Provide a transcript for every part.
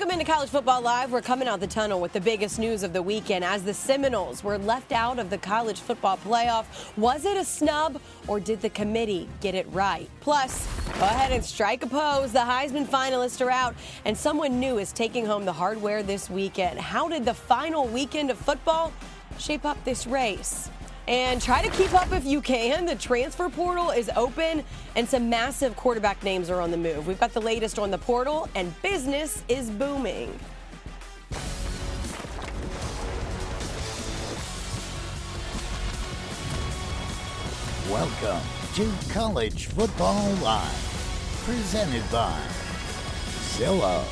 Welcome into College Football Live. We're coming out the tunnel with the biggest news of the weekend as the Seminoles were left out of the college football playoff. Was it a snub or did the committee get it right? Plus, go ahead and strike a pose. The Heisman finalists are out and someone new is taking home the hardware this weekend. How did the final weekend of football shape up this race? And try to keep up if you can. The transfer portal is open, and some massive quarterback names are on the move. We've got the latest on the portal, and business is booming. Welcome to College Football Live, presented by Zillow.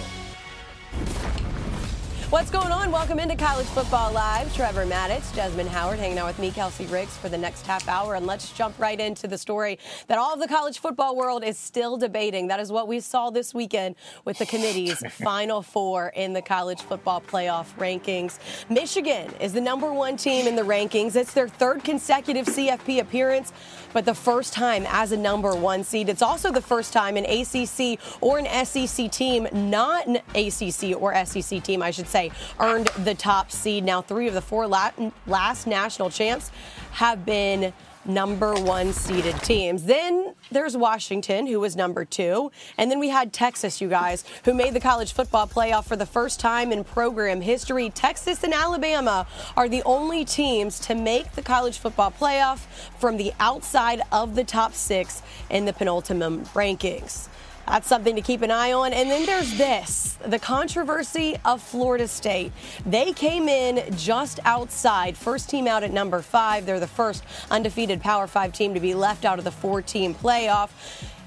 What's going on? Welcome into College Football Live. Trevor Matich, Desmond Howard hanging out with me, Kelsey Riggs, for the next half hour. And let's jump right into the story that all of the college football world is still debating. That is what we saw this weekend with the committee's final four in the college football playoff rankings. Michigan is the number one team in the rankings. It's their third consecutive CFP appearance, but the first time as a number one seed. It's also the first time an ACC or an SEC team, not an ACC or SEC team, I should say say, earned the top seed. Now, three of the four last national champs have been number one seeded teams. Then there's Washington, who was number two. And then we had Texas, you guys, who made the college football playoff for the first time in program history. Texas and Alabama are the only teams to make the college football playoff from the outside of the top six in the penultimate rankings. That's something to keep an eye on. And then there's this the controversy of Florida State. They came in just outside, first team out at number five. They're the first undefeated Power Five team to be left out of the four team playoff.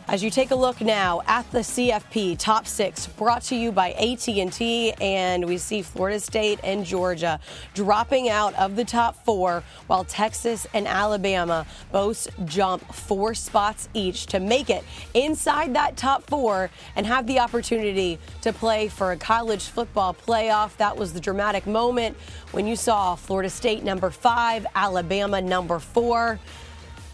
As you take a look now at the CFP top six, brought to you by AT&T, and we see Florida State and Georgia dropping out of the top four, while Texas and Alabama both jump four spots each to make it inside that top four and have the opportunity to play for a college football playoff. That was the dramatic moment when you saw Florida State number five, Alabama number four.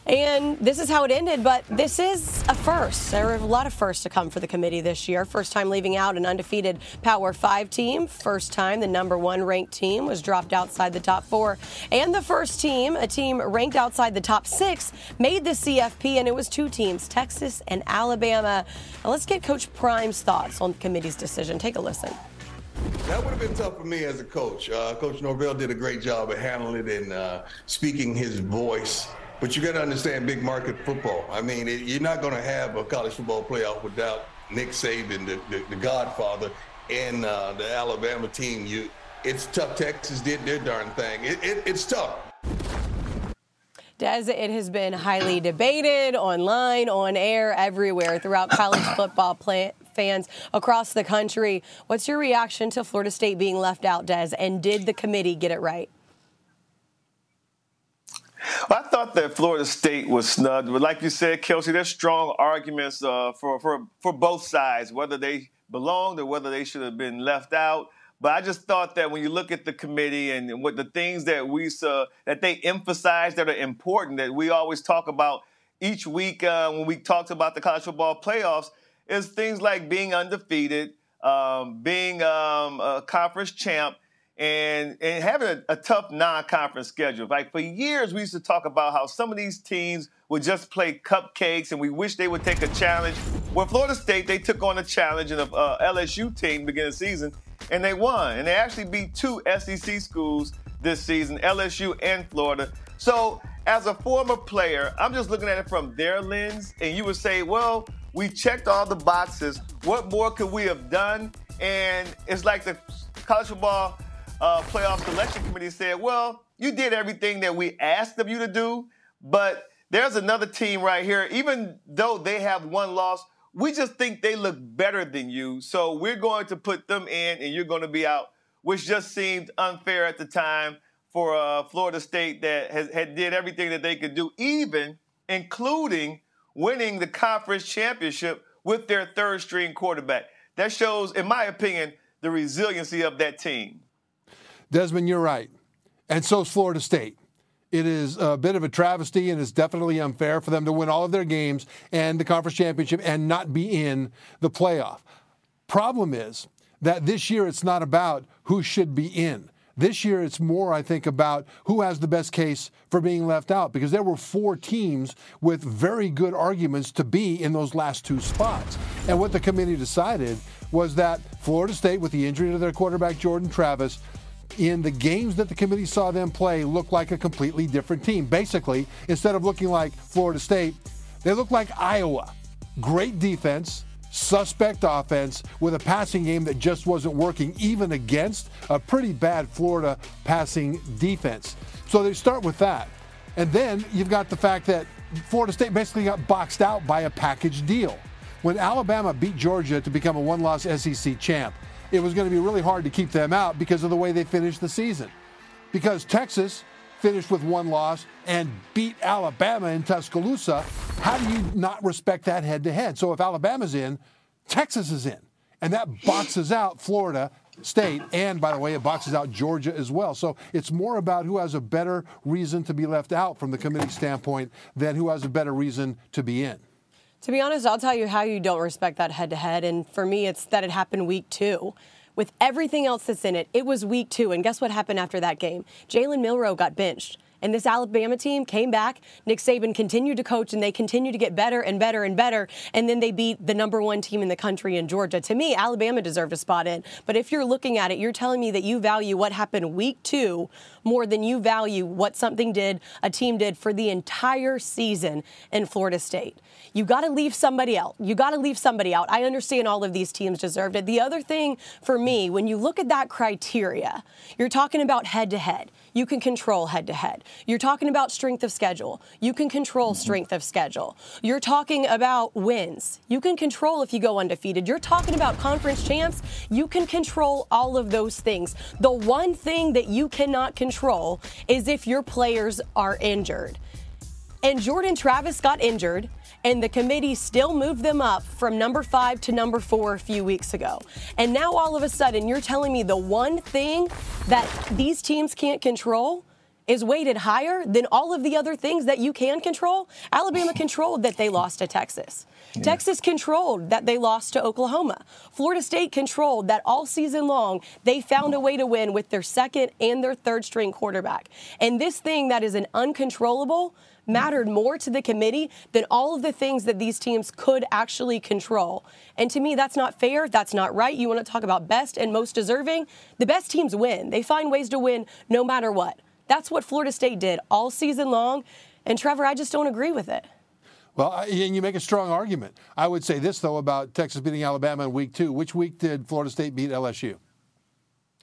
And this is how it ended, but this is a first. There are a lot of firsts to come for the committee this year. First time leaving out an undefeated Power Five team. First time the number one ranked team was dropped outside the top four. And the first team, a team ranked outside the top six, made the CFP, and it was two teams, Texas and Alabama. Now let's get Coach Prime's thoughts on the committee's decision. Take a listen. That would have been tough for me as a coach. Uh, coach Norvell did a great job of handling it and uh, speaking his voice but you got to understand big market football. I mean, it, you're not going to have a college football playoff without Nick Saban, the, the, the Godfather, and uh, the Alabama team. You, it's tough. Texas did their darn thing. It, it, it's tough. Des, it has been highly debated online, on air, everywhere throughout college football play- fans across the country. What's your reaction to Florida State being left out, Des? And did the committee get it right? Well, I thought that Florida State was snubbed, but like you said, Kelsey, there's strong arguments uh, for, for for both sides, whether they belonged or whether they should have been left out. But I just thought that when you look at the committee and what the things that we saw that they emphasize that are important, that we always talk about each week uh, when we talked about the college football playoffs, is things like being undefeated, um, being um, a conference champ and and having a, a, tough non-conference schedule. Like for years, we used to talk about how some of these teams would just play cupcakes, and we wish they would take a challenge. Well, Florida State they took on a challenge in a uh, LSU team beginning of season, and they won. And they actually beat two SEC schools this season, LSU and Florida. So as a former player, I'm just looking at it from their lens, and you would say, well, we checked all the boxes. What more could we have done? And it's like the college football uh, playoff selection committee said, well, you did everything that we asked of you to do, but there's another team right here. Even though they have one loss, we just think they look better than you, so we're going to put them in, and you're going to be out, which just seemed unfair at the time for uh, Florida State that has, had did everything that they could do, even including winning the conference championship with their third string quarterback. That shows, in my opinion, the resiliency of that team. Desmond, you're right. And so is Florida State. It is a bit of a travesty and it's definitely unfair for them to win all of their games and the conference championship and not be in the playoff. Problem is that this year it's not about who should be in. This year, it's more, I think, about who has the best case for being left out because there were four teams with very good arguments to be in those last two spots. And what the committee decided was that Florida State, with the injury to their quarterback, Jordan Travis, in the games that the committee saw them play, looked like a completely different team. Basically, instead of looking like Florida State, they looked like Iowa. Great defense, suspect offense with a passing game that just wasn't working, even against a pretty bad Florida passing defense. So they start with that. And then you've got the fact that Florida State basically got boxed out by a package deal. When Alabama beat Georgia to become a one loss SEC champ, it was going to be really hard to keep them out because of the way they finished the season. Because Texas finished with one loss and beat Alabama in Tuscaloosa, how do you not respect that head to head? So if Alabama's in, Texas is in. And that boxes out Florida State. And by the way, it boxes out Georgia as well. So it's more about who has a better reason to be left out from the committee standpoint than who has a better reason to be in. To be honest, I'll tell you how you don't respect that head to head. And for me, it's that it happened week two with everything else that's in it. It was week two. And guess what happened after that game? Jalen Milroe got benched. And this Alabama team came back. Nick Saban continued to coach, and they continued to get better and better and better. And then they beat the number one team in the country in Georgia. To me, Alabama deserved a spot in. But if you're looking at it, you're telling me that you value what happened week two more than you value what something did, a team did for the entire season in Florida State. You got to leave somebody out. You got to leave somebody out. I understand all of these teams deserved it. The other thing for me, when you look at that criteria, you're talking about head to head. You can control head to head. You're talking about strength of schedule. You can control mm-hmm. strength of schedule. You're talking about wins. You can control if you go undefeated. You're talking about conference champs. You can control all of those things. The one thing that you cannot control is if your players are injured. And Jordan Travis got injured and the committee still moved them up from number five to number four a few weeks ago. And now all of a sudden, you're telling me the one thing that these teams can't control is weighted higher than all of the other things that you can control. Alabama controlled that they lost to Texas. Yeah. Texas controlled that they lost to Oklahoma. Florida State controlled that all season long they found a way to win with their second and their third string quarterback. And this thing that is an uncontrollable mattered more to the committee than all of the things that these teams could actually control. And to me, that's not fair. That's not right. You want to talk about best and most deserving? The best teams win. They find ways to win no matter what. That's what Florida State did all season long. And Trevor, I just don't agree with it. Well, and you make a strong argument. I would say this, though, about Texas beating Alabama in week two. Which week did Florida State beat LSU?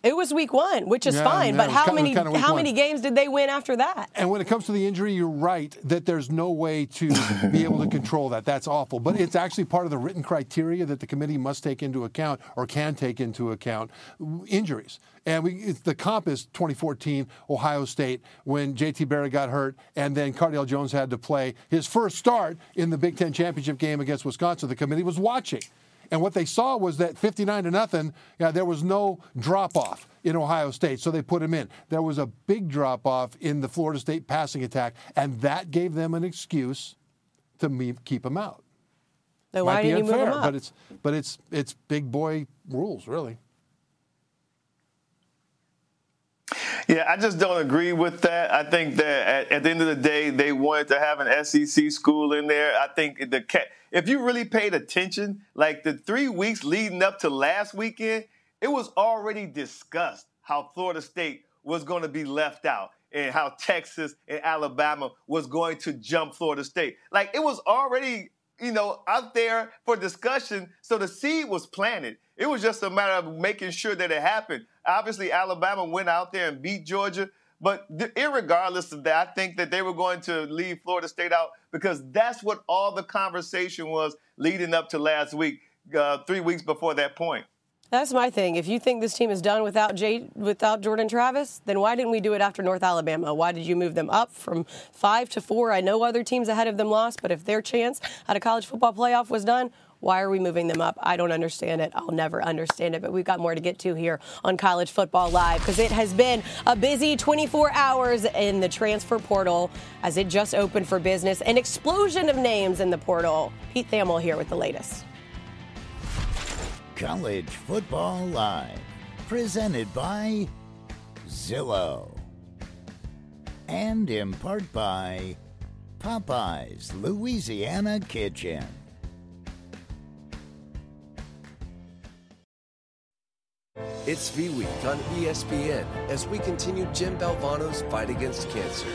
It was week one, which is yeah, fine. Yeah, but how many how one. many games did they win after that? And when it comes to the injury, you're right that there's no way to be able to control that. That's awful. But it's actually part of the written criteria that the committee must take into account or can take into account injuries. And we, the comp is 2014 Ohio State when J.T. Barrett got hurt, and then Cardale Jones had to play his first start in the Big Ten championship game against Wisconsin. The committee was watching. And what they saw was that 59 to nothing, yeah, there was no drop off in Ohio State, so they put him in. There was a big drop off in the Florida State passing attack, and that gave them an excuse to keep him out. Then why didn't unfair, you move him up? But it's but it's it's big boy rules, really. Yeah, I just don't agree with that. I think that at, at, the end of the day, they wanted to have an SEC school in there. I think the if you really paid attention, like the three weeks leading up to last weekend, it was already discussed how Florida State was going to be left out and how Texas and Alabama was going to jump Florida State. Like it was already, you know, out there for discussion. So the seed was planted. It was just a matter of making sure that it happened. Obviously, Alabama went out there and beat Georgia, But irregardless of that, I think that they were going to leave Florida State out because that's what all the conversation was leading up to last week, uh, three weeks before that point. That's my thing. If you think this team is done without Jay, without Jordan Travis, then why didn't we do it after North Alabama? Why did you move them up from five to four? I know other teams ahead of them lost, but if their chance at a college football playoff was done, why are we moving them up? I don't understand it. I'll never understand it. But we've got more to get to here on College Football Live because it has been a busy 24 hours in the transfer portal as it just opened for business. An explosion of names in the portal. Pete Thamel here with the latest. College Football Live, presented by Zillow. And in part by Popeye's Louisiana Kitchen. It's V Week on ESPN as we continue Jim Valvano's fight against cancer.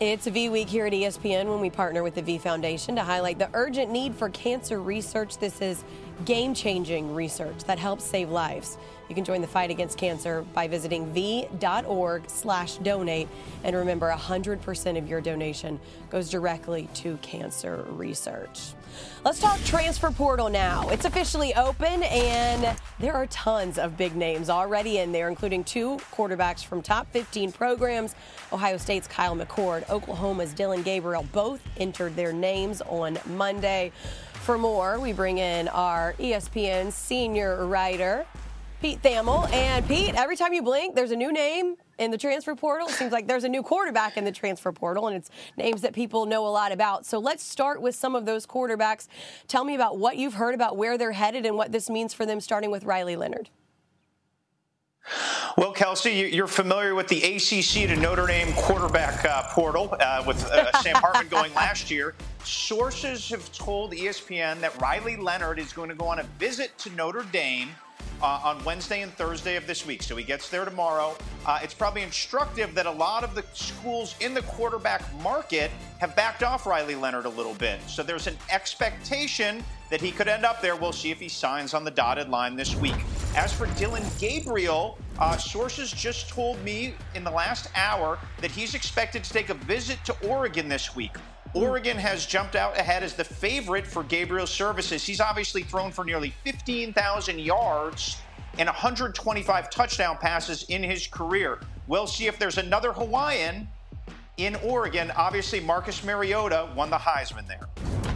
It's V Week here at ESPN when we partner with the V Foundation to highlight the urgent need for cancer research. This is game changing research that helps save lives. You can join the fight against cancer by visiting v.org slash donate. And remember, 100% of your donation goes directly to cancer research. Let's talk transfer portal now. It's officially open, and there are tons of big names already in there, including two quarterbacks from top 15 programs. Ohio State's Kyle McCord, Oklahoma's Dillon Gabriel both entered their names on Monday. For more, we bring in our ESPN senior writer, Pete Thamel. And Pete, every time you blink, there's a new name in the transfer portal. It seems like there's a new quarterback in the transfer portal, and it's names that people know a lot about. So let's start with some of those quarterbacks. Tell me about what you've heard about where they're headed and what this means for them, starting with Riley Leonard. Well, Kelsey, you're familiar with the ACC to Notre Dame quarterback uh, portal uh, with uh, Sam Hartman going last year. Sources have told ESPN that Riley Leonard is going to go on a visit to Notre Dame uh, on Wednesday and Thursday of this week. So he gets there tomorrow. Uh, it's probably instructive that a lot of the schools in the quarterback market have backed off Riley Leonard a little bit. So there's an expectation that he could end up there. We'll see if he signs on the dotted line this week. As for Dillon Gabriel, uh, sources just told me in the last hour that he's expected to take a visit to Oregon this week. Hmm. Oregon has jumped out ahead as the favorite for Gabriel's services. He's obviously thrown for nearly 15,000 yards and 125 touchdown passes in his career. We'll see if there's another Hawaiian in Oregon. Obviously, Marcus Mariota won the Heisman there.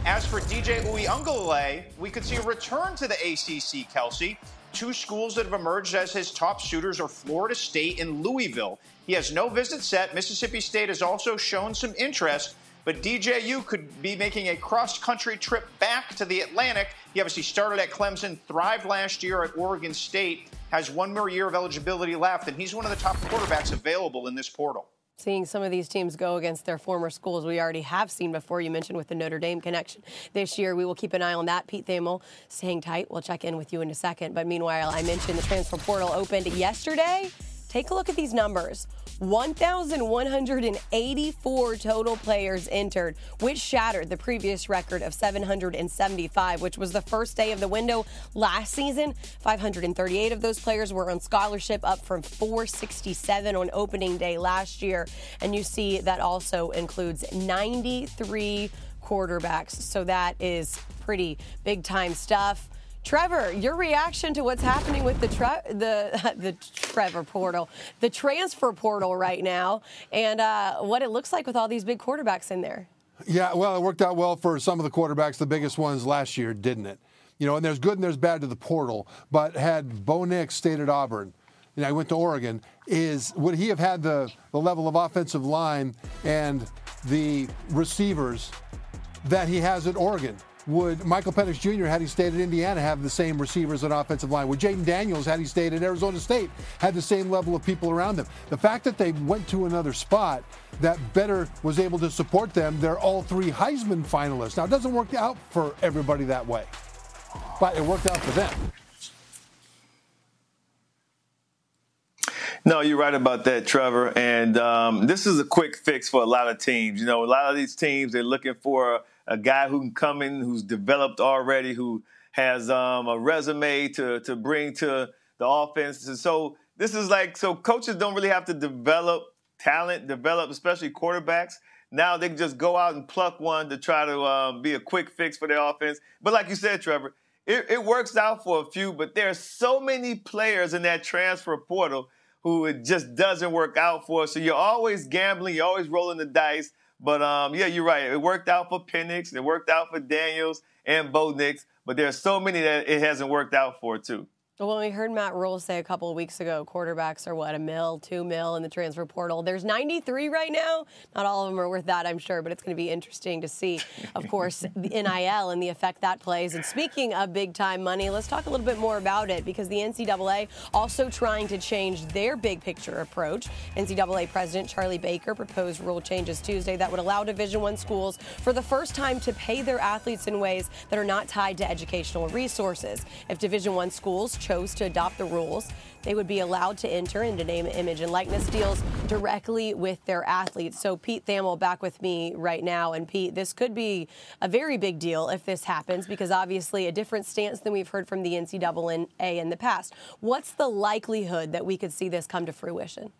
As for DJ Uiagalelei, we could see a return to the ACC, Kelsey. Two schools that have emerged as his top suitors are Florida State and Louisville. He has no visit set. Mississippi State has also shown some interest. But DJU could be making a cross country trip back to the Atlantic. He obviously started at Clemson, thrived last year at Oregon State, has one more year of eligibility left, and he's one of the top quarterbacks available in this portal. Seeing some of these teams go against their former schools, we already have seen before. You mentioned with the Notre Dame connection this year. We will keep an eye on that. Pete Thamel, staying tight. We'll check in with you in a second. But meanwhile, I mentioned the transfer portal opened yesterday. Take a look at these numbers 1,184 total players entered, which shattered the previous record of 775, which was the first day of the window last season. 538 of those players were on scholarship, up from 467 on opening day last year. And you see that also includes 93 quarterbacks. So that is pretty big time stuff. Trevor, your reaction to what's happening with the the the Trevor portal, the transfer portal right now, and uh, what it looks like with all these big quarterbacks in there. Yeah, well, it worked out well for some of the quarterbacks, the biggest ones last year, didn't it? You know, and there's good and there's bad to the portal. But had Bo Nix stayed at Auburn, know, I went to Oregon, is would he have had the, the level of offensive line and the receivers that he has at Oregon? Would Michael Penix Jr., had he stayed at Indiana, have the same receivers and offensive line? Would Jayden Daniels, had he stayed at Arizona State, had the same level of people around them? The fact that they went to another spot that better was able to support them, they're all three Heisman finalists. Now, it doesn't work out for everybody that way, but it worked out for them. No, you're right about that, Trevor. And um, this is a quick fix for a lot of teams. You know, a lot of these teams, they're looking for a guy who can come in who's developed already, who has um, a resume to to bring to the offense. And so this is like so coaches don't really have to develop talent, develop especially quarterbacks. Now they can just go out and pluck one to try to um, be a quick fix for their offense. But like you said, Trevor, it, it works out for a few. But there are so many players in that transfer portal who it just doesn't work out for. So you're always gambling, you're always rolling the dice. But um, yeah, you're right. It worked out for Penix, it worked out for Daniels and Bo Nix. But there are so many that it hasn't worked out for too. Well, we heard Matt Rhule say a couple of weeks ago, quarterbacks are what a mil, two mil in the transfer portal. There's 93 right now. Not all of them are worth that, I'm sure, but it's going to be interesting to see, of course, the NIL and the effect that plays. And speaking of big time money, let's talk a little bit more about it because the NCAA also trying to change their big picture approach. NCAA President Charlie Baker proposed rule changes Tuesday that would allow Division One schools for the first time to pay their athletes in ways that are not tied to educational resources. If Division One schools chose to adopt the rules, they would be allowed to enter into name, image, and likeness deals directly with their athletes. So, Pete Thamel back with me right now. And, Pete, this could be a very big deal if this happens because obviously a different stance than we've heard from the NCAA in the past. What's the likelihood that we could see this come to fruition?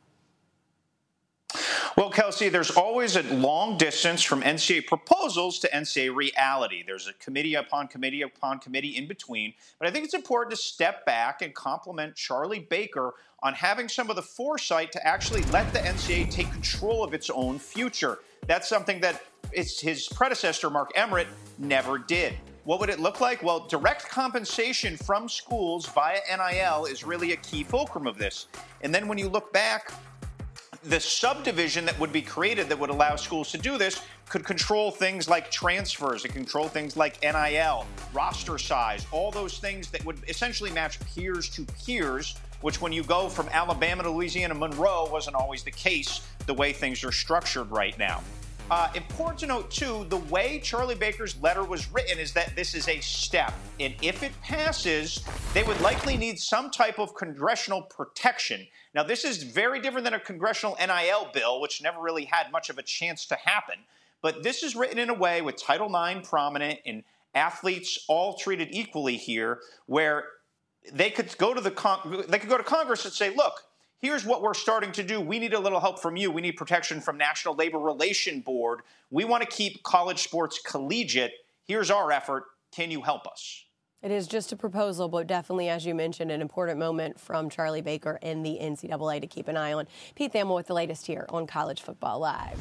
Well, Kelsey, there's always a long distance from NCA proposals to NCA reality. There's a committee upon committee upon committee in between. But I think it's important to step back and compliment Charlie Baker on having some of the foresight to actually let the NCA take control of its own future. That's something that his predecessor, Mark Emmert, never did. What would it look like? Well, direct compensation from schools via NIL is really a key fulcrum of this. And then when you look back, the subdivision that would be created that would allow schools to do this could control things like transfers, it control things like NIL, roster size, all those things that would essentially match peers to peers, which when you go from Alabama to Louisiana Monroe wasn't always the case the way things are structured right now. Uh, important to note, too, the way Charlie Baker's letter was written is that this is a step. And if it passes, they would likely need some type of congressional protection. Now, this is very different than a congressional NIL bill, which never really had much of a chance to happen. But this is written in a way with Title IX prominent and athletes all treated equally here, where they could go to the con- they could go to Congress and say, look, here's what we're starting to do. We need a little help from you. We need protection from National Labor Relation Board. We want to keep college sports collegiate. Here's our effort. Can you help us? It is just a proposal, but definitely, as you mentioned, an important moment from Charlie Baker and the NCAA to keep an eye on. Pete Thamel with the latest here on College Football Live.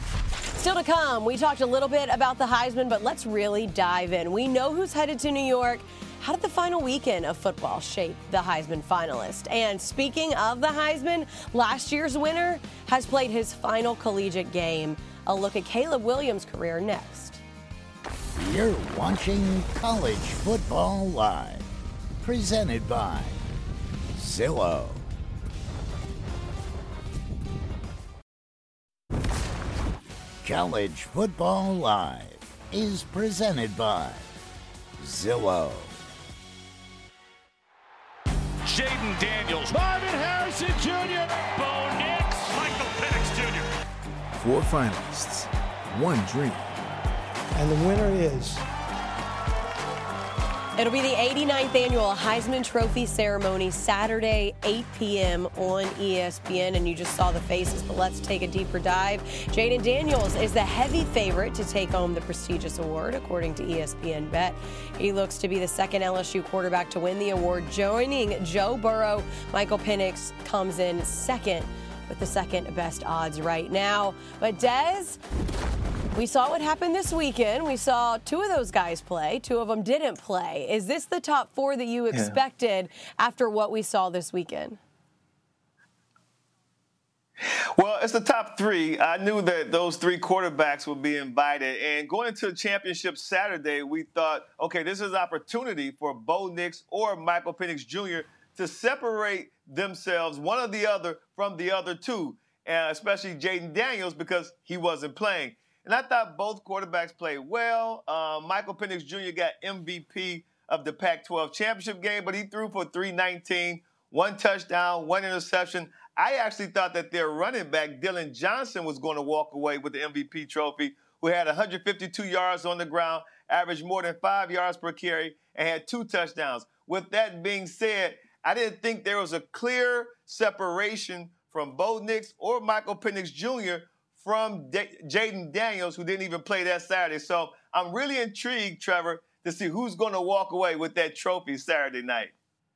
Still to come, we talked a little bit about the Heisman, but let's really dive in. We know who's headed to New York. How did the final weekend of football shape the Heisman finalist? And speaking of the Heisman, last year's winner has played his final collegiate game. A look at Caleb Williams' career next. You're watching College Football Live, presented by Zillow. College Football Live is presented by Zillow. Jayden Daniels, Marvin Harrison Jr., Bo Nix, Michael Penix Jr. Four finalists, one dream. And the winner is It'll be the 89th annual Heisman Trophy ceremony Saturday, 8 p.m. on ESPN. And you just saw the faces, but let's take a deeper dive. Jayden Daniels is the heavy favorite to take home the prestigious award, according to ESPN Bet. He looks to be the second LSU quarterback to win the award, joining Joe Burrow. Michael Penix comes in second with the second best odds right now. But Des, we saw what happened this weekend. We saw two of those guys play, two of them didn't play. Is this the top four that you expected yeah. after what we saw this weekend? Well, it's the top three. I knew that those three quarterbacks would be invited. And going into the championship Saturday, we thought, okay, this is an opportunity for Bo Nix or Michael Penix Jr. to separate themselves, one or the other, from the other two, and especially Jayden Daniels because he wasn't playing. And I thought both quarterbacks played well. Um, Michael Penix Jr. got MVP of the Pac 12 championship game, but he threw for 319, one touchdown, one interception. I actually thought that their running back, Dillon Johnson, was going to walk away with the MVP trophy, who had 152 yards on the ground, averaged more than five yards per carry, and had two touchdowns. With that being said, I didn't think there was a clear separation from Bo Nix or Michael Penix Jr. from D- Jayden Daniels, who didn't even play that Saturday. So I'm really intrigued, Trevor, to see who's going to walk away with that trophy Saturday night.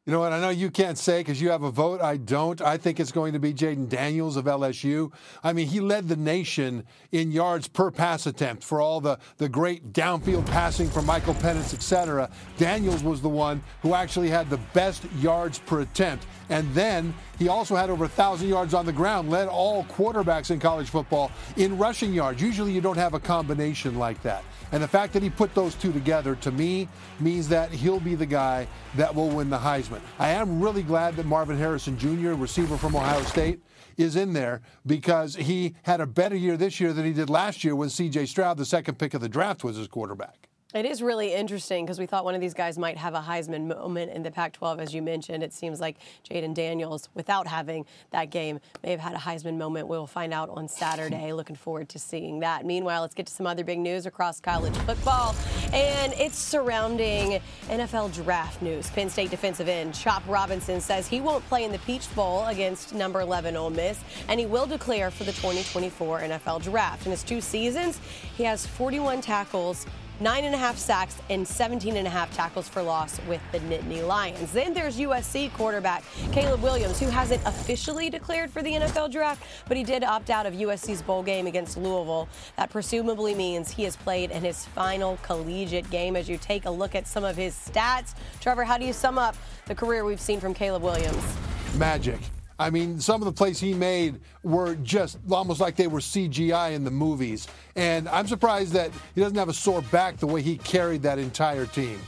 You know what? I know you can't say because you have a vote. I don't. I think it's going to be Jayden Daniels of LSU. I mean, he led the nation in yards per pass attempt for all the, the great downfield passing from Michael Penix, et cetera. Daniels was the one who actually had the best yards per attempt. And then he also had over 1,000 yards on the ground, led all quarterbacks in college football in rushing yards. Usually you don't have a combination like that. And the fact that he put those two together, to me, means that he'll be the guy that will win the Heisman. I am really glad that Marvin Harrison Jr., receiver from Ohio State, is in there because he had a better year this year than he did last year when C.J. Stroud, the second pick of the draft, was his quarterback. It is really interesting because we thought one of these guys might have a Heisman moment in the Pac 12, as you mentioned. It seems like Jayden Daniels, without having that game, may have had a Heisman moment. We'll find out on Saturday. Looking forward to seeing that. Meanwhile, let's get to some other big news across college football, and it's surrounding NFL draft news. Penn State defensive end Chop Robinson says he won't play in the Peach Bowl against number 11 Ole Miss, and he will declare for the 2024 NFL draft. In his two seasons, he has 41 tackles nine and a half sacks and 17 and a half tackles for loss with the Nittany Lions. Then there's USC quarterback Caleb Williams, who hasn't officially declared for the NFL draft, but he did opt out of USC's bowl game against Louisville. That presumably means he has played in his final collegiate game. As you take a look at some of his stats, Trevor, how do you sum up the career we've seen from Caleb Williams? Magic. I mean, some of the plays he made were just almost like they were CGI in the movies. And I'm surprised that he doesn't have a sore back the way he carried that entire team.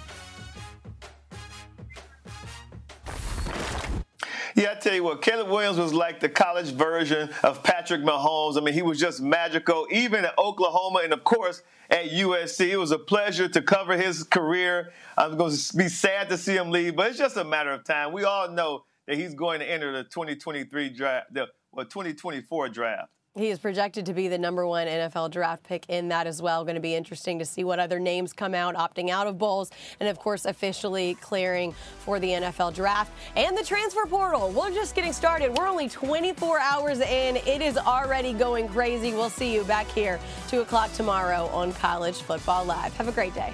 Yeah, I tell you what, Caleb Williams was like the college version of Patrick Mahomes. I mean, he was just magical, even at Oklahoma and, of course, at USC. It was a pleasure to cover his career. I'm going to be sad to see him leave, but it's just a matter of time. We all know that he's going to enter the 2023 draft, the well, 2024 draft. He is projected to be the number one NFL draft pick in that as well. Going to be interesting to see what other names come out, opting out of bowls, and of course, officially clearing for the NFL draft and the transfer portal. We're just getting started. We're only 24 hours in. It is already going crazy. We'll see you back here, 2 o'clock tomorrow on College Football Live. Have a great day.